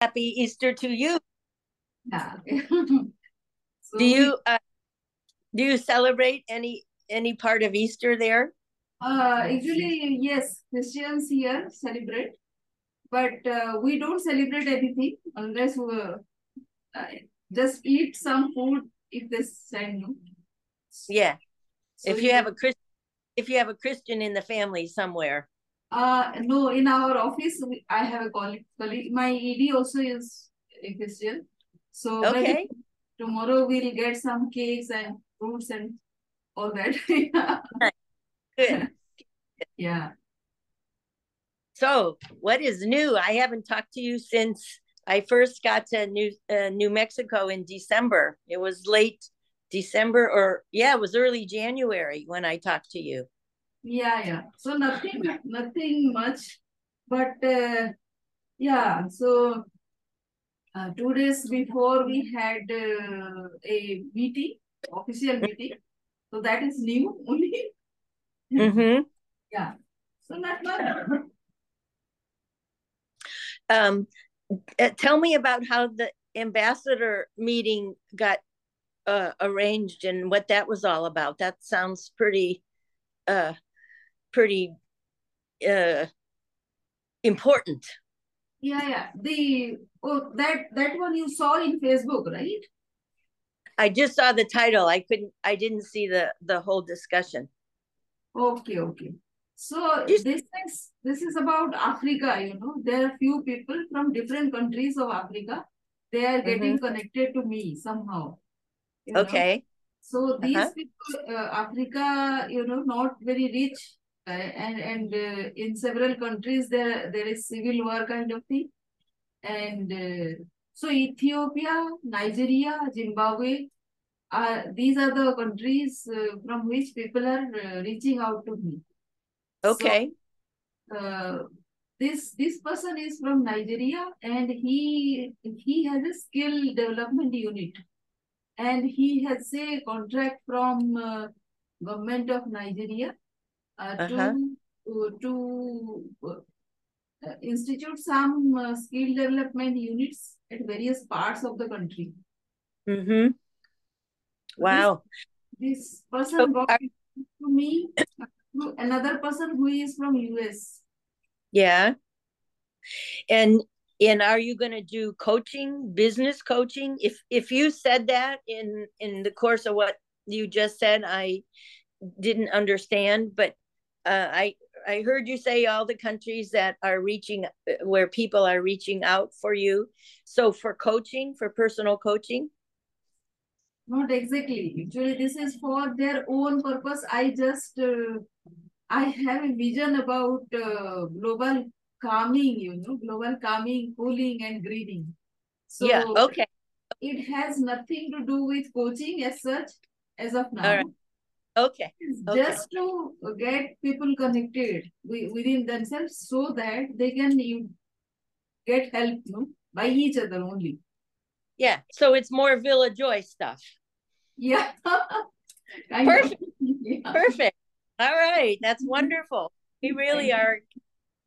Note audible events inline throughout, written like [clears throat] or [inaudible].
Happy Easter to you. Yeah. [laughs] so Do you uh, do you celebrate any any part of Easter there? Uh, actually, yes, Christians here celebrate, but uh, we don't celebrate anything unless we uh, just eat some food if they send you. Yeah. So if you have a Christ, if you have a Christian in the family somewhere. Uh, no, in our office, we, I have a colleague, colleague. My ED also is a Christian. So Okay. tomorrow we'll get some cakes and fruits and all that. yeah. [laughs] Good. [laughs] yeah. So, what is new? I haven't talked to you since I first got to New uh, New Mexico in December. It was late December, or yeah, it was early January when I talked to you. Yeah, yeah. So nothing, nothing much, but uh, yeah. So uh, two days before we had uh, a meeting, official meeting. So that is new [laughs] only. Mm-hmm. Yeah. So not much. Um, uh, tell me about how the ambassador meeting got uh, arranged and what that was all about. That sounds pretty, uh, pretty uh, important. Yeah, yeah. The oh that that one you saw in Facebook, right? I just saw the title. I couldn't. I didn't see the the whole discussion. Okay, okay. So Just- this is this is about Africa, you know. There are few people from different countries of Africa. They are getting connected to me somehow. you know. Okay. So these Uh-huh. people, uh, Africa, you know, not very rich, uh, and and uh, in several countries there there is civil war kind of thing, and uh, so Ethiopia, Nigeria, Zimbabwe, uh, these are the countries uh, from which people are uh, reaching out to me. Okay. So, uh, this this person is from Nigeria, and he he has a skill development unit and he has a contract from uh, government of Nigeria uh, Uh-huh. to to uh, institute some uh, skill development units at various parts of the country. Mm-hmm. Wow. This person So brought it to me to another person who is from US. Yeah. And and are you going to do coaching, business coaching? If if you said that in in the course of what you just said, I didn't understand, but uh, I I heard you say all the countries that are reaching where people are reaching out for you. So for coaching, for personal coaching. Not exactly. Actually, this is for their own purpose. I just, uh, I have a vision about uh, global calming, you know, global calming, cooling, and greening. So yeah. Okay. it has nothing to do with coaching as such as of now. right. Okay. Okay. just to get people connected within themselves so that they can get help by each other only. Yeah. So it's more Villa Joy stuff. Yeah. [laughs] Perfect. [laughs] Yeah. Perfect. All right. That's wonderful. We really are,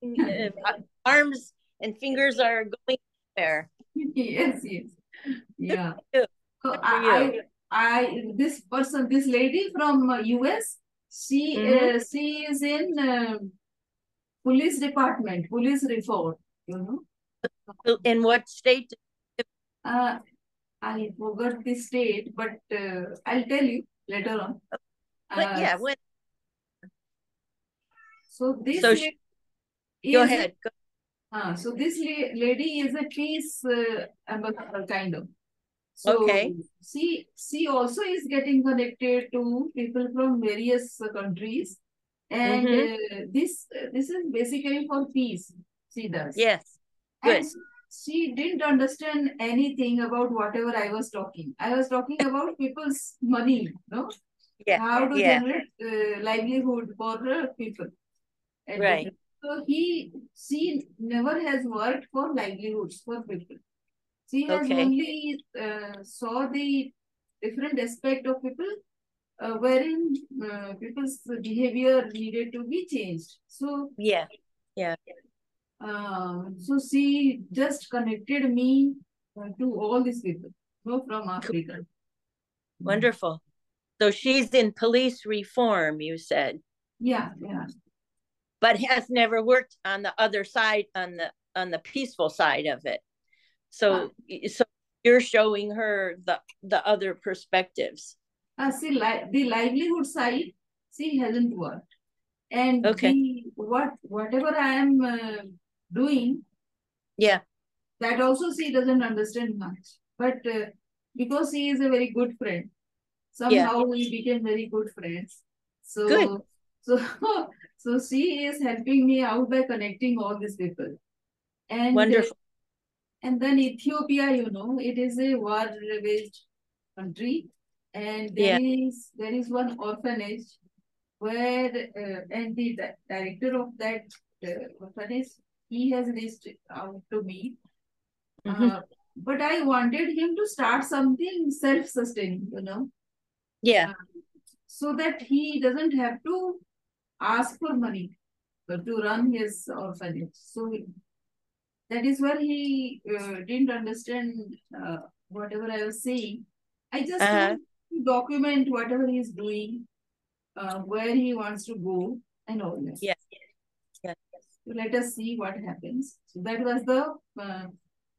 uh, [laughs] arms and fingers are going there. Yes, yes. Yeah. So I, I, this person, this lady from uh, US, she, Mhm. uh, she is in uh, police department, police reform, you know. In what state? Uh, I forgot the state, but uh, I'll tell you later on. But Uh, yeah, when, So this So she- go ahead. Go- Ah, so this la- lady is a peace uh, ambassador kind of. So Okay. she she also is getting connected to people from various countries, and Mhm. uh, this uh, this is basically for peace. She does. Yes. And good. she didn't understand anything about whatever I was talking. I was talking about people's money, no? Yeah. How to yeah. generate uh, livelihood for uh, people. at Right. So he, she never has worked for livelihoods for people. She has Okay. only uh, saw the different aspect of people uh, wherein uh, people's behavior needed to be changed. So Yeah. Yeah. Uh, so she just connected me uh, to all these people no, from Africa. Wonderful. So she's in police reform, you said. Yeah, yeah. But has never worked on the other side, on the on the peaceful side of it. So uh, so you're showing her the the other perspectives. Uh, see, li- the livelihood side, she hasn't worked, and okay. the, what whatever I am uh, doing, yeah, that also she doesn't understand much. But uh, because he is a very good friend, somehow yeah. we became very good friends. So good. [laughs] so so she is helping me out by connecting all these people. And wonderful. And then Ethiopia, you know, it is a war-ravaged country, and there yeah. is there is one orphanage where uh, and the director of that uh, orphanage he has reached out to me. Mm-hmm. Uh, but I wanted him to start something self-sustaining, you know. Yeah. Uh, so that he doesn't have to ask for money to run his orphanage. So that is where he uh, didn't understand uh, whatever I was saying. I just uh-huh. document whatever he's doing, uh, where he wants to go, and all that. Yes. Yes. So let us see what happens. So that was the uh,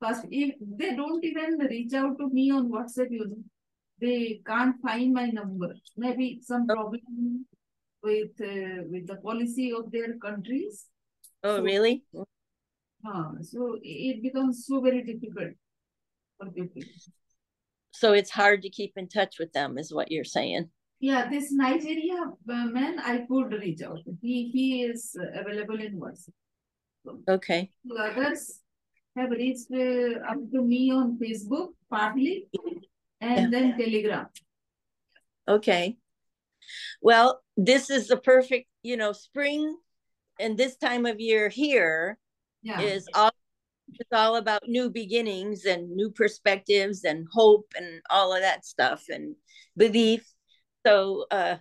first. If they don't even reach out to me on WhatsApp, you know, they can't find my number. Maybe some oh. problem with uh, with the policy of their countries. Oh, so, really? Uh, so it becomes so very difficult for people. So it's hard to keep in touch with them, is what you're saying. Yeah, this Nigeria uh, man, I could reach out. He he is available in WhatsApp. So okay. Others have reached uh, up to me on Facebook partly, and yeah. then Telegram. Okay. Well, this is the perfect, you know, spring and this time of year here yeah. is all it's all about new beginnings and new perspectives and hope and all of that stuff and belief so uh,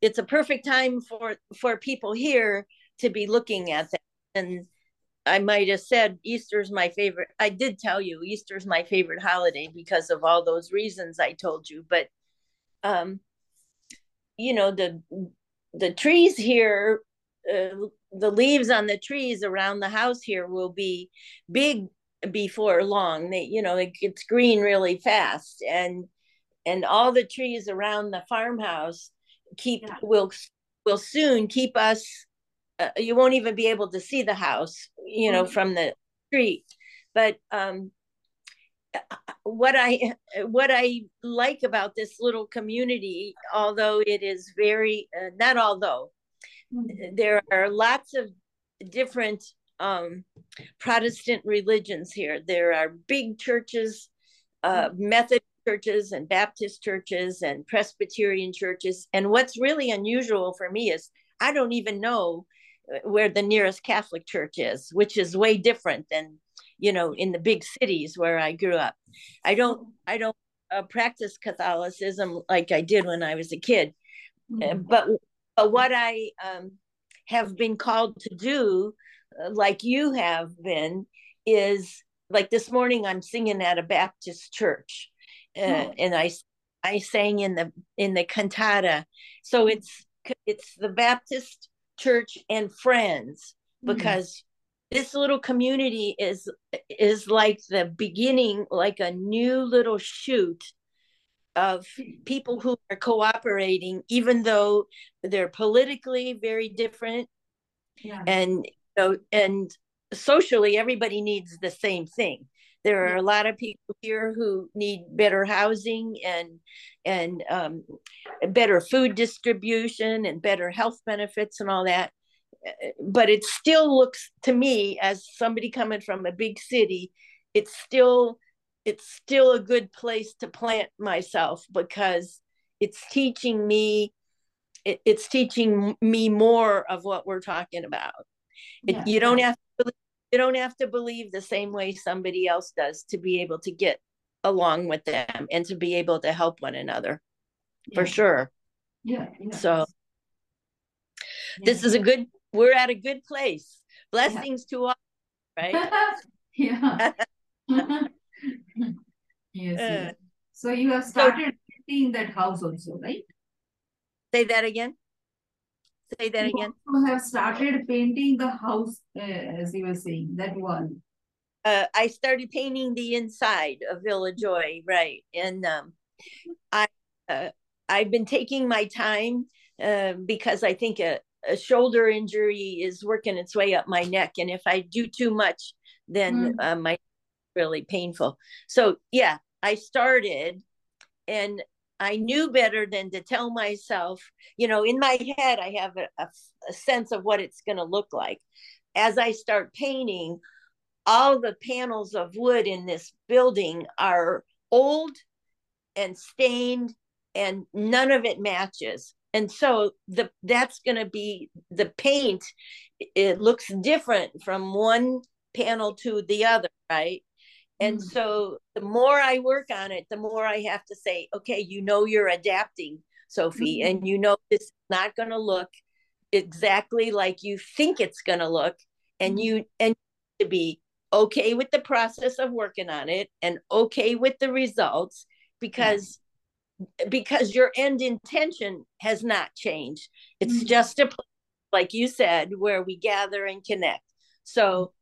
it's a perfect time for for people here to be looking at that and i might have said easter's my favorite i did tell you easter's my favorite holiday because of all those reasons i told you but um you know the the trees here uh, the leaves on the trees around the house here will be big before long they you know it gets green really fast and and all the trees around the farmhouse keep yeah. will will soon keep us uh, you won't even be able to see the house you know mm-hmm. from the street but um what i what i like about this little community although it is very uh, not although there are lots of different um, Protestant religions here. There are big churches, uh, Methodist churches, and Baptist churches, and Presbyterian churches. And what's really unusual for me is I don't even know uh, where the nearest Catholic church is, which is way different than you know in the big cities where I grew up. I don't I don't uh, practice Catholicism like I did when I was a kid, mm-hmm. but but what I um, have been called to do, uh, like you have been, is like this morning I'm singing at a Baptist church, uh, oh. and I I sang in the in the cantata. So mm. it's it's the Baptist church and friends mm. because mm. this little community is is like the beginning, like a new little shoot of people who are cooperating, even though they're politically very different. Yeah. And know, and socially, everybody needs the same thing. There are a lot of people here who need better housing and and um, better food distribution and better health benefits and all that. But it still looks to me, as somebody coming from a big city, it's still it's still a good place to plant myself because it's teaching me it, it's teaching me more of what we're talking about yeah. you don't have to believe, you don't have to believe the same way somebody else does to be able to get along with them and to be able to help one another yeah. for sure yeah, yeah. so this is a good we're at a good place blessings to all right? [laughs] yeah. [laughs] [laughs] yes, Uh, yes. So you have started painting that house also, right? say that again. Say that You again. also have started painting the house, uh, as you were saying, that one. Uh, I started painting the inside of Villa Joy, right? And um, I uh, I've been taking my time uh, because I think a, a shoulder injury is working its way up my neck, and if I do too much, then Mm. uh, my really painful. So yeah, I started, and I knew better than to tell myself. You know, in my head, I have a, a, a sense of what it's going to look like. As I start painting, all the panels of wood in this building are old and stained and none of it matches and so the that's going to be the paint it looks different from one panel to the other right and Mm. so the more i work on it the more i have to say okay you know you're adapting sophie Mhm. and you know this is not going to look exactly like you think it's going to look and Mhm. you and to be okay with the process of working on it and okay with the results because because your end intention has not changed it's Mhm. just a place like you said where we gather and connect so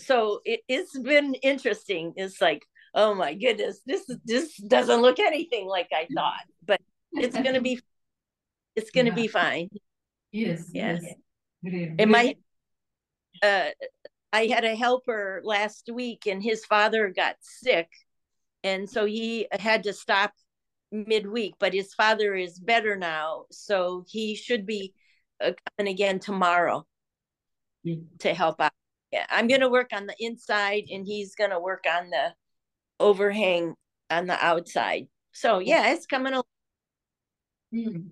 so it, it's been interesting it's like oh my goodness this this doesn't look anything like i thought but it's gonna be [laughs] it's gonna Yeah. be fine Yes, Yeah. yes. Great. and my uh i had a helper last week and his father got sick and so he had to stop midweek but his father is better now so he should be uh, coming again tomorrow Mm. to help out yeah i'm gonna work on the inside and he's gonna work on the overhang on the outside so yeah it's coming along Mm.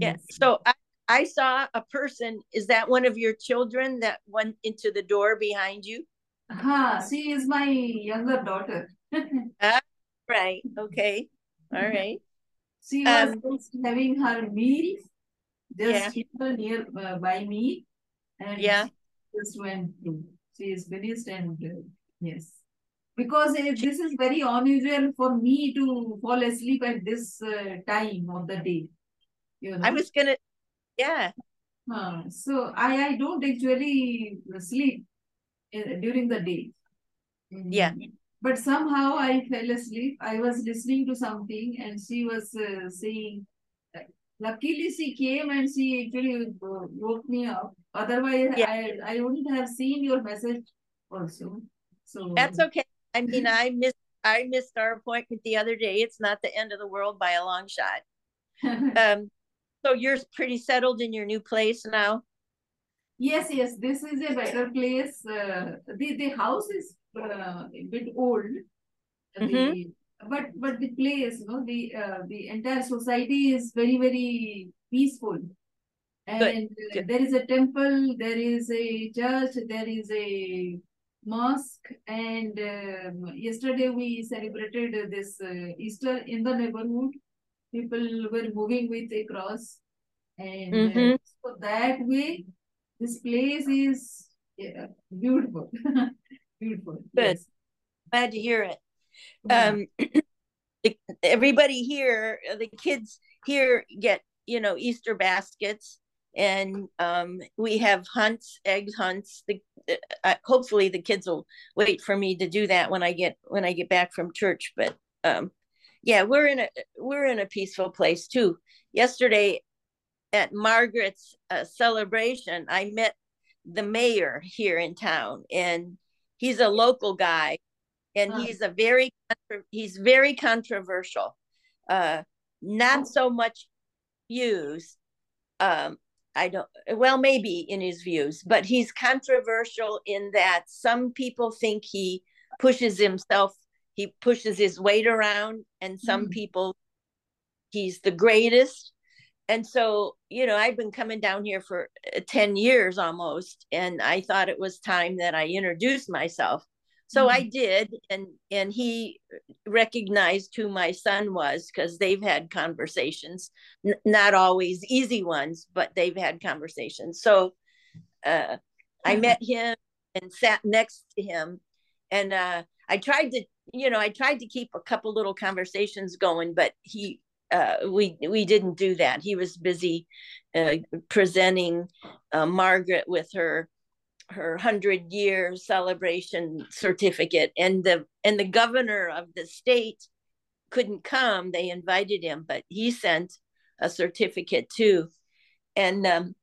yeah Yes. so i i saw a person is that one of your children that went into the door behind you Ha, she is my younger daughter. [laughs] right okay all right She was Um, just having her meal Yeah. just here near uh, by me, and Yeah. Just went through. She is finished, and uh, yes, because uh, this is very unusual for me to fall asleep at this uh, time of the day. You know, i was gonna yeah Uh, so I I don't actually sleep uh, during the day. Yeah. Mm. But somehow I fell asleep. I was listening to something and she was uh, saying, luckily she came and she actually uh, woke me up. Otherwise, Yeah. I, I wouldn't have seen your message also. So That's okay. I mean, I missed I missed our appointment the other day. It's not the end of the world by a long shot. [laughs] Um, so you're pretty settled in your new place now. Yes, yes, this is a better place. Uh, the the house is uh, a bit old. Mhm. The, but but the place, you know, the uh, the entire society is very very peaceful. And uh, there is a temple, there is a church, there is a mosque, and um, yesterday we celebrated this uh, Easter in the neighborhood. People were moving with a cross, and uh, Mhm. so that way, this place is yeah, beautiful, [laughs] beautiful. Good. Yes. Glad to hear it. Um, [clears throat] the- everybody here, the kids here get you know Easter baskets, and um, we have hunts, egg hunts. The uh, hopefully the kids will wait for me to do that when I get when I get back from church. But um, yeah, we're in a we're in a peaceful place too. Yesterday at Margaret's uh, celebration, I met the mayor here in town, and he's a local guy, and Huh. he's a very he's very controversial. Uh, not so much views. Um, I don't well maybe in his views, but he's controversial in that some people think he pushes himself, he pushes his weight around, and some Mm. people he's the greatest. And so, you know, I've been coming down here for uh, 10 years almost, and I thought it was time that I introduced myself. So. I did, and and he recognized who my son was because they've had conversations, N- not always easy ones, but they've had conversations. So uh, I met him, and sat next to him. And uh, I tried to, you know, I tried to keep a couple little conversations going, but he, uh, we we didn't do that. He was busy uh, presenting uh, Margaret with her her hundred year celebration certificate, and the and the governor of the state couldn't come. They invited him, but he sent a certificate too. And um,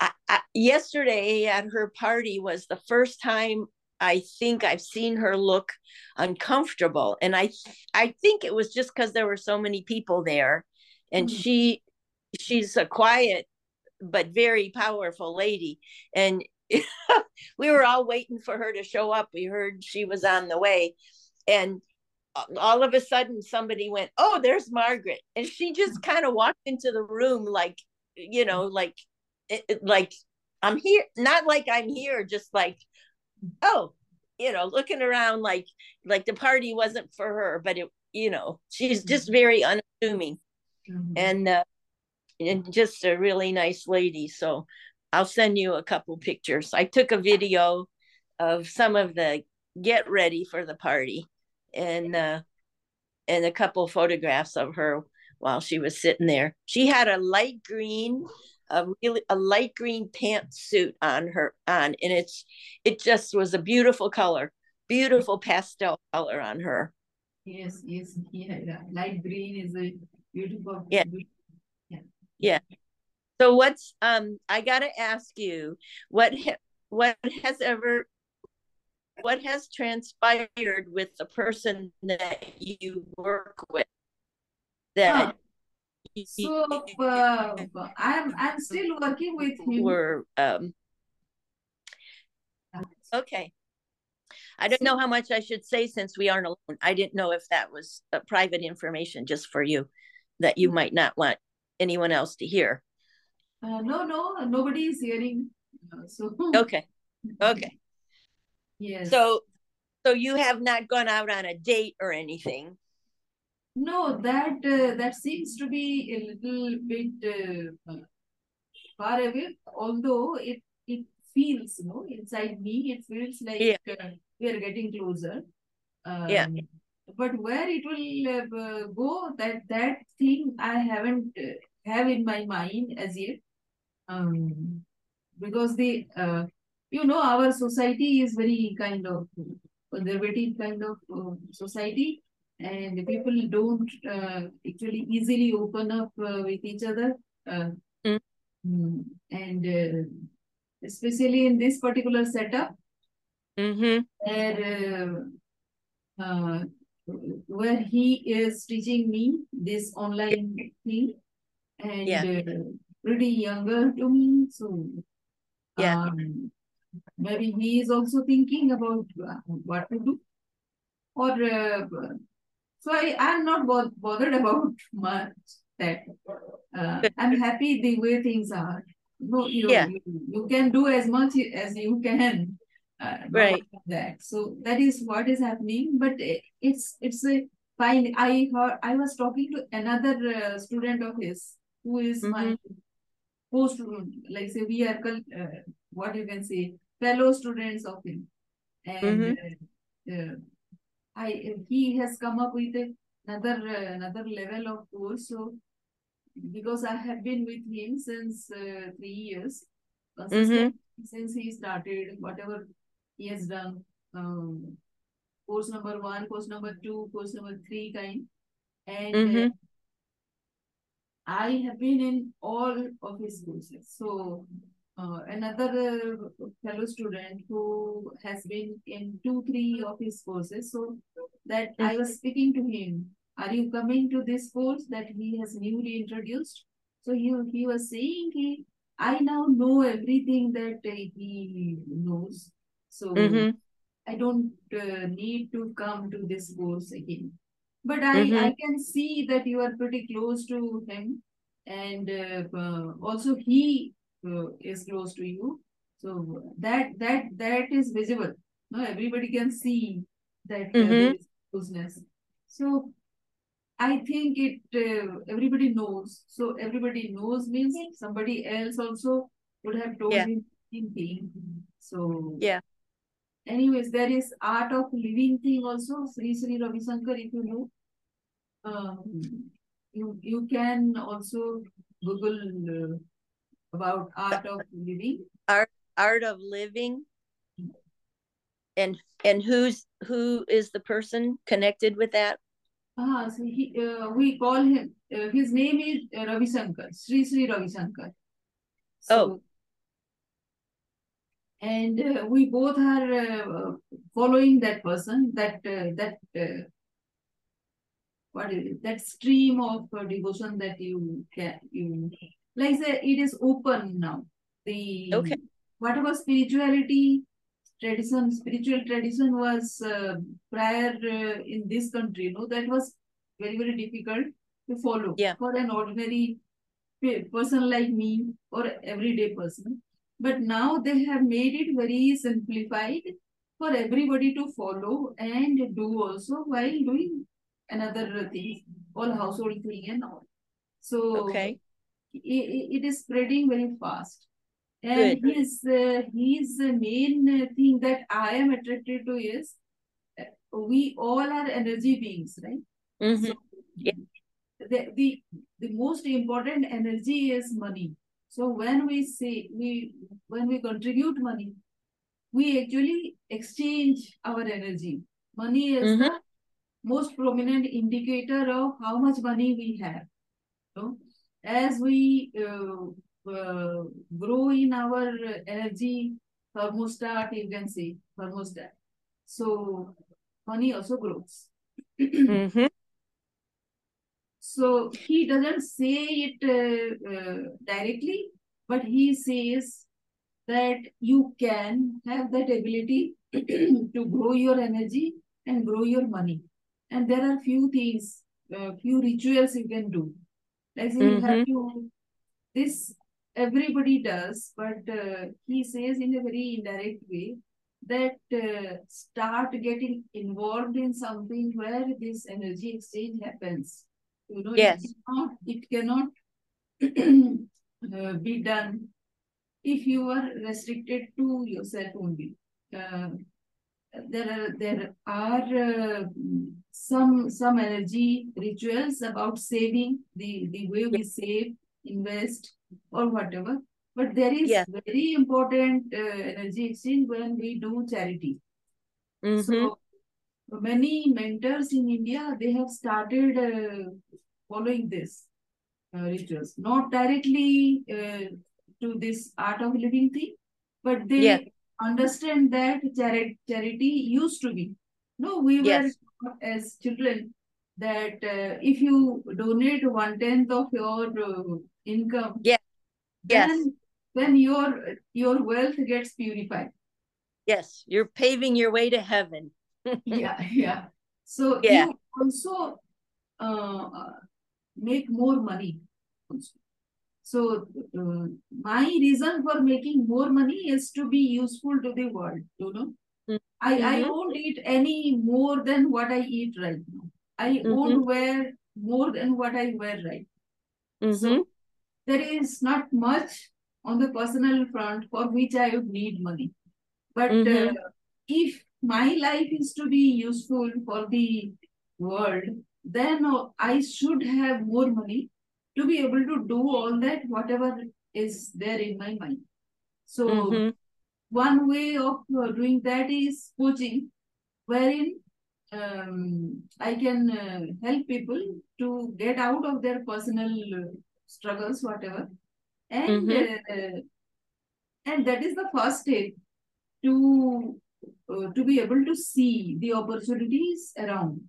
I, I, yesterday at her party was the first time I think I've seen her look uncomfortable, and I I think it was just because there were so many people there, and mm. she she's a quiet but very powerful lady, and [laughs] we were all waiting for her to show up. We heard she was on the way, and all of a sudden somebody went, "Oh, there's Margaret," and she just kind of walked into the room like, you know, like, like I'm here, not like I'm here, just like, oh, you know, looking around like, like the party wasn't for her, but it, you know, she's just very unassuming, mm-hmm. and uh, and just a really nice lady. So I'll send you a couple pictures. I took a video of some of the get ready for the party and uh, and a couple photographs of her while she was sitting there. She had a light green, a really a light green pantsuit on her on, and it's it just was a beautiful color, beautiful pastel color on her. Yes, yes, yeah, light green is a beautiful. Yeah, yeah, yeah. So what's um? I gotta ask you, what ha- what has ever what has transpired with the person that you work with that huh. so uh, i'm i'm still working with him were um okay i don't know how much i should say since we aren't alone i didn't know if that was private information just for you that you might not want anyone else to hear uh, no no nobody is hearing uh, so [laughs] okay okay Yes. So, so you have not gone out on a date or anything. No, that uh, that seems to be a little bit uh, far away. Although it it feels, you know, inside me, it feels like yeah. uh, we are getting closer. Um, yeah. But where it will uh, go, that that thing I haven't uh, have in my mind as yet. Um, because the uh, you know, our society is very kind of conservative kind of uh, society, and people don't uh, actually easily open up uh, with each other. Uh, mm. And uh, especially in this particular setup, mm-hmm. where, uh, where he is teaching me this online thing, and yeah. Pretty younger to me, so yeah. Um, maybe he is also thinking about uh, what to do or uh, so i i'm not bo- bothered about [laughs] much that uh, [laughs] i'm happy the way things are no you, yeah. you, you can do as much as you can uh, right that so that is what is happening but it's it's a fine i heard i was talking to another uh, student of his who is mm-hmm. my post like say we are uh, what you can say fellow students of him. And mm-hmm. uh, I he has come up with another uh, another level of course. So because I have been with him since uh, three years, mm-hmm. since he started whatever he has done. Um, course number one, course number two, course number three kind. And mm-hmm. I have been in all of his courses. So uh, another uh, fellow student who has been in two, three of his courses. So that I mm-hmm. was speaking to him, are you coming to this course that he has newly introduced? So he, he was saying, he, I now know everything that uh, he knows. So mm-hmm. I don't uh, need to come to this course again. But I, mm-hmm. I can see that you are pretty close to him. And uh, uh, also he uh, is close to you. So that that that is visible. No, everybody can see that mm-hmm. closeness. So I think it uh, everybody knows. So everybody knows means somebody else also would have told yeah. him thing. So yeah, anyways, there is art of living thing also. Sri Sri Ravi Shankar, if you know. Um, you you can also Google uh, about art of living. Art art of living. And and who's who is the person connected with that? Ah, so he, uh, we call him. Uh, his name is uh, Ravi Shankar, Sri Sri Ravi Shankar. So, Oh. and uh, we both are uh, following that person. That uh, that uh, what is it? That stream of uh, devotion that you can you like say it is open now. The Okay. whatever spirituality tradition, spiritual tradition was uh, prior uh, in this country, you know, that was very, very difficult to follow Yeah. for an ordinary person like me or everyday person. But now they have made it very simplified for everybody to follow and do also while doing another thing, all household thing and all. So Okay. i- i- it is spreading very fast. And Good. his uh, his main thing that I am attracted to is uh, we all are energy beings, right? hmm So Yeah. the, the the most important energy is money. So when we say we when we contribute money, we actually exchange our energy. Money is Mhm. the most prominent indicator of how much money we have. So as we uh, uh, grow in our energy thermostat, you can say thermostat. So money also grows. hmm So he doesn't say it uh, uh, directly, but he says that you can have that ability [clears throat] to grow your energy and grow your money. And there are few things, uh, few rituals you can do. Like say you have to, this everybody does, but uh, he says in a very indirect way that uh, start getting involved in something where this energy exchange happens. You know, Yes. it cannot, it [clears throat] cannot uh, be done if you are restricted to yourself only. Uh, there are there are uh, some some energy rituals about saving the the way we save, invest, or whatever. But there is Yes. very important uh, energy exchange when we do charity. hmm So many mentors in India they have started uh, following this uh, rituals, not directly uh, to this art of living thing, but they Yeah. understand that chari- charity used to be. No, we were Yes. taught as children that uh, if you donate one tenth of your uh, income, Yeah. Yes. then then your your wealth gets purified. Yes. You're paving your way to heaven. [laughs] yeah, yeah. So Yeah. you also uh, uh, make more money. So uh, my reason for making more money is to be useful to the world. You know, I I Mhm. won't eat any more than what I eat right now. I Mhm. won't wear more than what I wear right. hmm So there is not much on the personal front for which I would need money. But uh, if my life is to be useful for the world, then uh, I should have more money to be able to do all that, whatever is there in my mind. So, hmm one way of doing that is coaching, wherein um, I can uh, help people to get out of their personal uh, struggles, whatever, and Mhm. uh, and that is the first step to uh, to be able to see the opportunities around.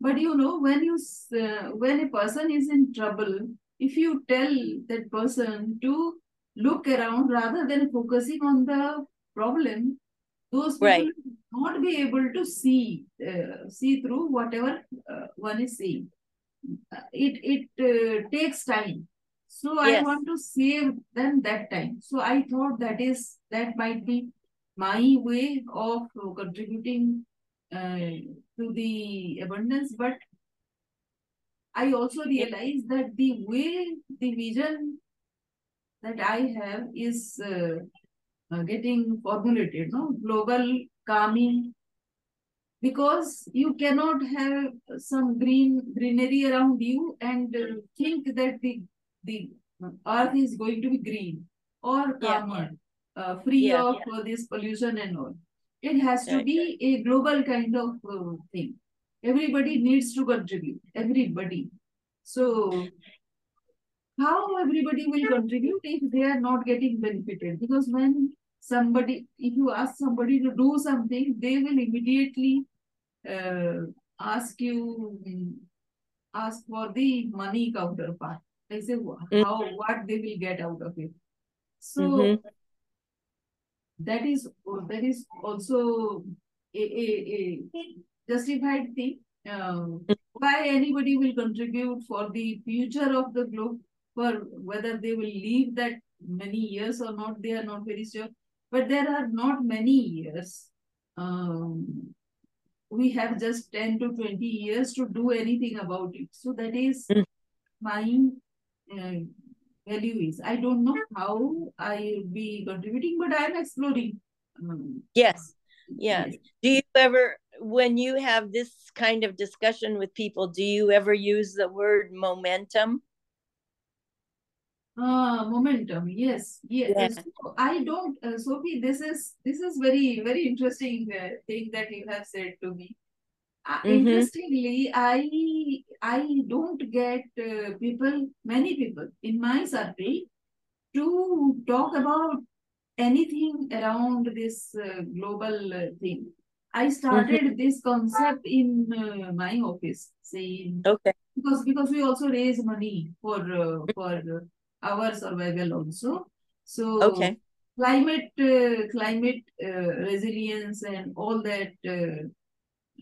But you know, when you uh, when a person is in trouble, if you tell that person to look around rather than focusing on the problem, those people Right. not be able to see uh, see through whatever uh, one is saying. Uh, it it uh, takes time. So I want to save them that time. So I thought that is that might be my way of contributing uh, to the abundance. But I also realize that the way the vision that I have is uh, uh, getting formulated. No, global calming, because you cannot have some green greenery around you and uh, think that the the earth is going to be green or calmer, yeah. uh, free yeah, of yeah. This pollution and all. It has to be a global kind of uh, thing. Everybody needs to contribute. Everybody. So how everybody will contribute if they are not getting benefited? Because when somebody, if you ask somebody to do something, they will immediately uh, ask you, ask for the money counterpart. They say mm-hmm. how what they will get out of it. So mm-hmm. that is that is also a, a, a justified thing. Um, why anybody will contribute for the future of the globe, for whether they will leave that many years or not, they are not very sure. But there are not many years. Um, we have just 10 to 20 years to do anything about it. So that is mm. my uh, value is. I don't know how I will be contributing, but I am exploring. Um, yes. Yes. Do you ever, when you have this kind of discussion with people, do you ever use the word momentum? Ah, momentum. Yes, yes. Yeah. So I don't, uh, Sophie. This is this is very very interesting uh, thing that you have said to me. Uh, mm-hmm. Interestingly, I I don't get uh, people, many people in my circle, to talk about anything around this uh, global uh, thing. I started mm-hmm. this concept in uh, my office, saying okay because because we also raise money for uh, for our survival also. So okay, climate uh, climate uh, resilience and all that.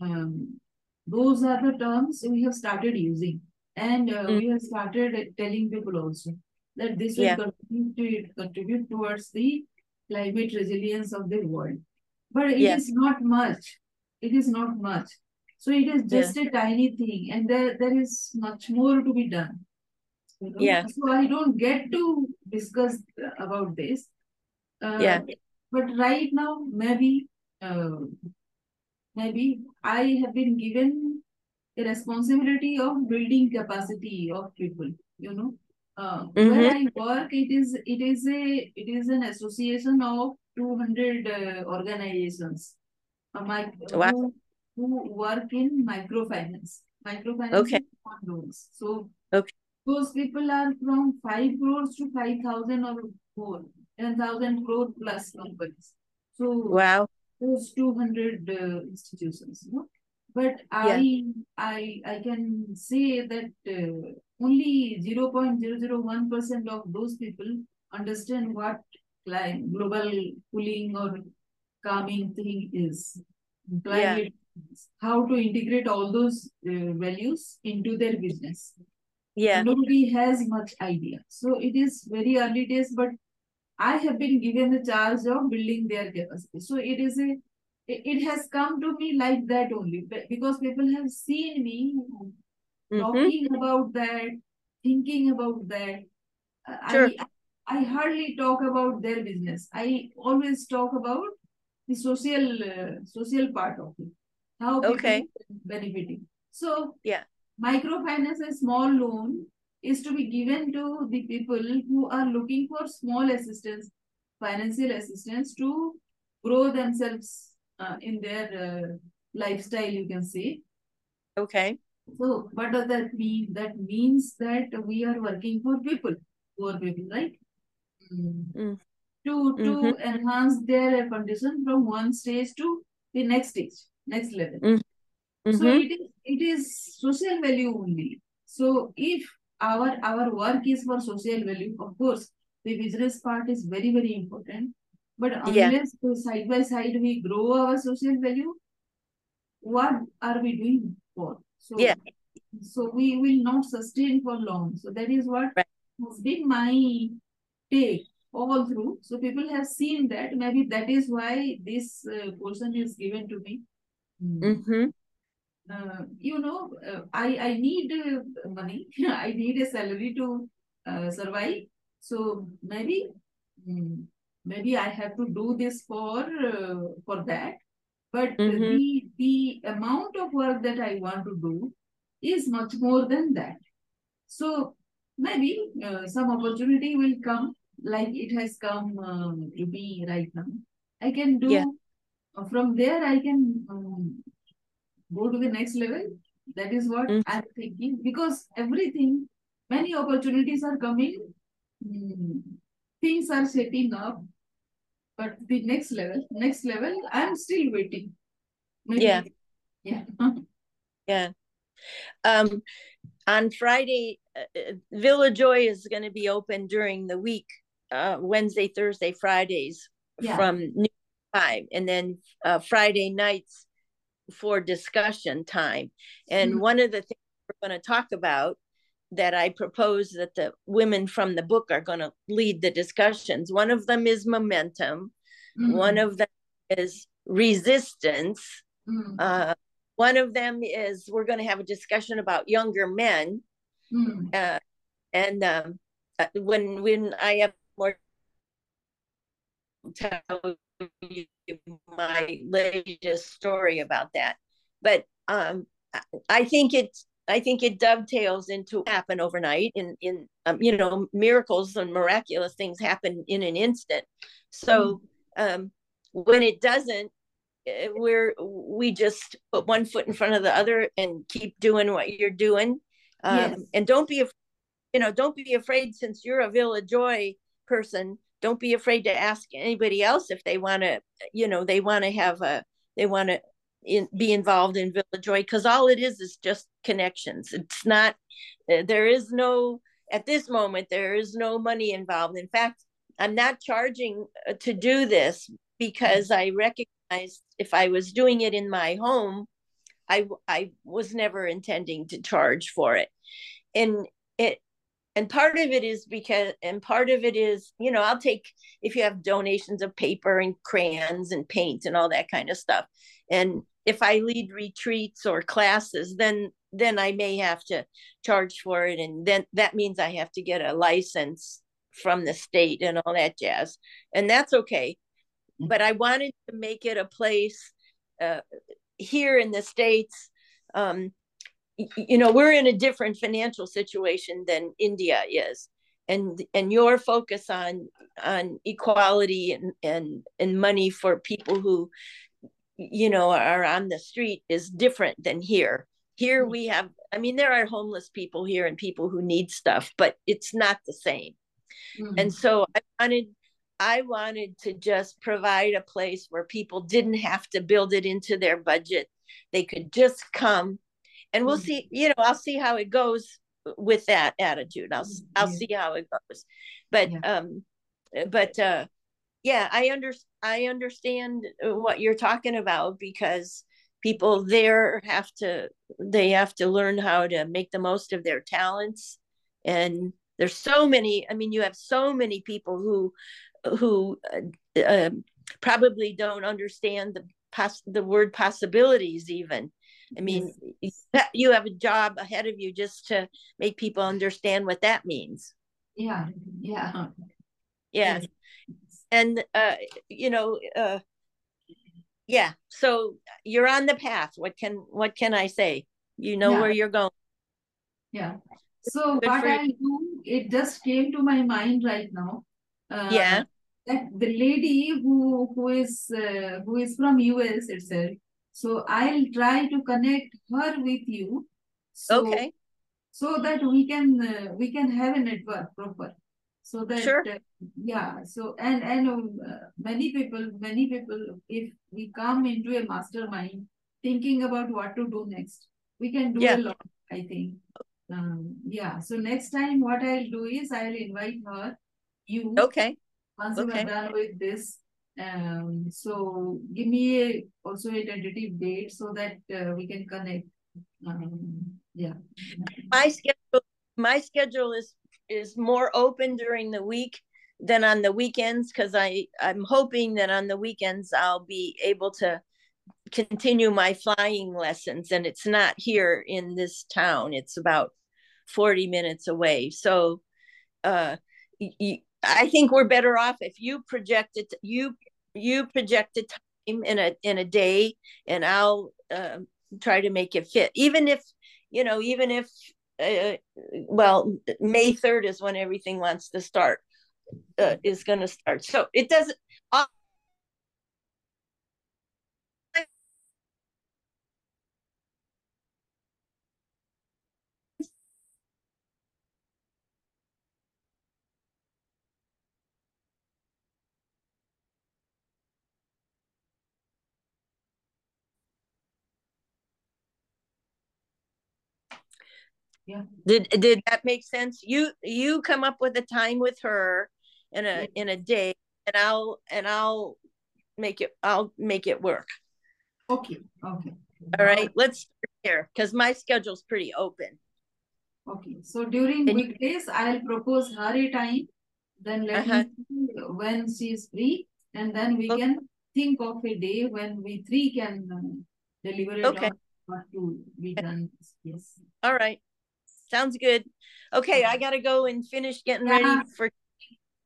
Um, those are the terms we have started using, and mm. we have started telling people also that this will yeah. continue to contribute towards the climate resilience of the world. But it yes. is not much. It is not much. So it is just yeah. a tiny thing, and there, there is much more to be done. You know? Yeah. So I don't get to discuss about this. Uh, yeah. But right now, maybe, uh, maybe I have been given the responsibility of building capacity of people. You know, uh, mm-hmm. Where I work, it is it is a it is an association of two hundred uh, organizations, uh, my, wow. who, who work in microfinance, microfinance okay. loans. So okay. Those people are from five crores to five thousand or more, ten thousand crore plus companies. So wow, those two hundred uh, institutions. You know? But I, yeah. I, I can say that uh, only 0.001% of those people understand what like global cooling or calming thing is. Climate, yeah. how to integrate all those uh, values into their business. Yeah. Nobody has much idea. So it is very early days, but I have been given the charge of building their capacity. So it is a it, has come to me like that only because people have seen me mm-hmm. talking about that, thinking about that. Sure. I, I hardly talk about their business. I always talk about the social uh, social part of it. How people okay. benefiting. So yeah, microfinance, a small loan, is to be given to the people who are looking for small assistance, financial assistance to grow themselves uh, in their uh, lifestyle, you can say. Okay. So what does that mean? That means that we are working for people, poor people, right? Mm. To to mm -hmm. enhance their condition from one stage to the next stage, next level. Mm -hmm. So it is it is social value only. So if our our work is for social value, of course, the business part is very very important. But unless yeah. side by side we grow our social value, what are we doing for? So, yeah. so we will not sustain for long. So that is what right. has been my take all through. So people have seen that. Maybe that is why this uh, portion is given to me. Mm-hmm. Uh, you know, uh, I, I need uh, money. [laughs] I need a salary to uh, survive. So maybe mm, maybe I have to do this for uh, for that. but Mhm. the the amount of work that I want to do is much more than that. So maybe uh, some opportunity will come, like it has come um, to me right now. I can do Yeah. from there. I can um, go to the next level. That is what Mm. I'm thinking because everything, many opportunities are coming. Mm, things are setting up, but the next level, next level, I'm still waiting. Maybe, Yeah. yeah. [laughs] Yeah. Um, on Friday, uh, uh, Villa Joy is going to be open during the week, uh, Wednesday, Thursday, Fridays Yeah. from noon five, and then uh, Friday nights for discussion time. And Mhm. one of the things we're going to talk about that I propose that the women from the book are going to lead the discussions. One of them is momentum. One Mm, of them is resistance. mm, Uh, one of them is we're going to have a discussion about younger men. mm, Uh, and um, uh, when when I have more you my latest story about that. But um, I- think it's I think it dovetails into happen overnight. In in um, you know miracles and miraculous things happen in an instant. So um, when it doesn't, eh, we're we just put one foot in front of the other and keep doing what you're doing. Um, Yes. And don't be you know don't be afraid since you're a Villa Joy person. Don't be afraid to ask anybody else if they want to you know they want to have a they want to in, be involved in Villa Joy because all it is is just connections. It's not uh, there is no at this moment there is no money involved. In fact, I'm not charging uh, to do this because I recognize if I was doing it in my home, I I was never intending to charge for it, and it and part of it is because and part of it is you know I'll take if you have donations of paper and crayons and paint and all that kind of stuff, and if I lead retreats or classes, then then I may have to charge for it, and then that means I have to get a license from the state and all that jazz, and that's okay. But I wanted to make it a place uh, here in the states. Um, you know, we're in a different financial situation than India is, and and your focus on on equality and and and money for people who you know are on the street is different than here. Here we have i mean there are homeless people here and people who need stuff but it's not the same. Mm, and so i wanted i wanted to just provide a place where people didn't have to build it into their budget. They could just come and we'll Mm. see you know i'll see how it goes with that attitude i'll i'll yeah. see how it goes but Yeah. um but uh yeah i under i understand what you're talking about because people there have to they have to learn how to make the most of their talents and there's so many i mean you have so many people who who uh, uh, probably don't understand the pos- the word possibilities even i mean you have a job ahead of you just to make people understand what that means Yeah, yeah. yeah Yes. and uh you know uh yeah so you're on the path what can what can i say you know Yeah. where you're going Yeah. So Good what. I'll do, it just came to my mind right now. Uh, Yeah. That the lady who who is uh, who is from US itself. So I'll try to connect her with you. So, okay So that we can uh, we can have a network proper. So that Sure. uh, yeah. So and and uh, many people many people if we come into a mastermind thinking about what to do next, we can do Yeah. a lot. I think. Um, yeah. So next time, what I'll do is I'll invite her, you, okay once okay. are done with this. Um, so give me a, also a tentative date so that uh, we can connect. Um, yeah. my schedule my schedule is is more open during the week than on the weekends because i i'm hoping that on the weekends i'll be able to continue my flying lessons and it's not here in this town it's about 40 minutes away so uh i think we're better off if you project it you you project a time in a in a day and I'll uh, try to make it fit. Even if you know, even if uh, well, May third is when everything wants to start. Uh, is going to start. So it doesn't. Uh, Yeah. Did did that make sense? You you come up with a time with her in a Yeah. in a day and I'll and I'll make it I'll make it work. Okay, okay. All right. Let's here because my schedule's pretty open. Okay, so during And- weekdays, I'll propose her a time, then let Uh-huh. me see when she is free, and then we Okay. can think of a day when we three can uh, Okay. on what to be done. Yes. All right. Sounds good. Okay, I gotta go and finish getting Yeah. ready for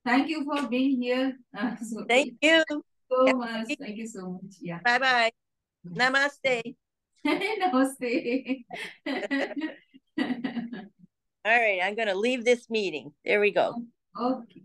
Thank you for being here. [laughs] Uh, so thank you. so Yeah. much. Thank you so much. Yeah. Bye bye. Namaste. [laughs] Namaste. [laughs] All right, I'm gonna leave this meeting. There we go. okay.